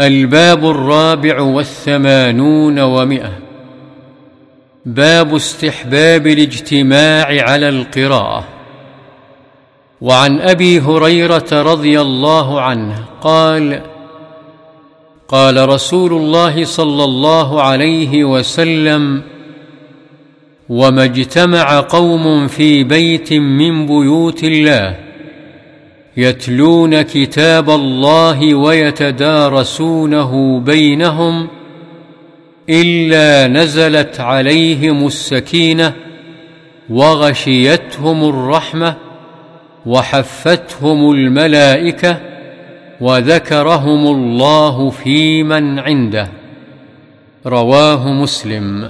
الباب الرابع والثمانون ومئة. باب استحباب الاجتماع على القراءة. وعن أبي هريرة رضي الله عنه قال قال رسول الله صلى الله عليه وسلم وما اجتمع قوم في بيت من بيوت الله يتلون كتاب الله ويتدارسونه بينهم إلا نزلت عليهم السكينة وغشيتهم الرحمة وحفتهم الملائكة وذكرهم الله في من عنده. رواه مسلم.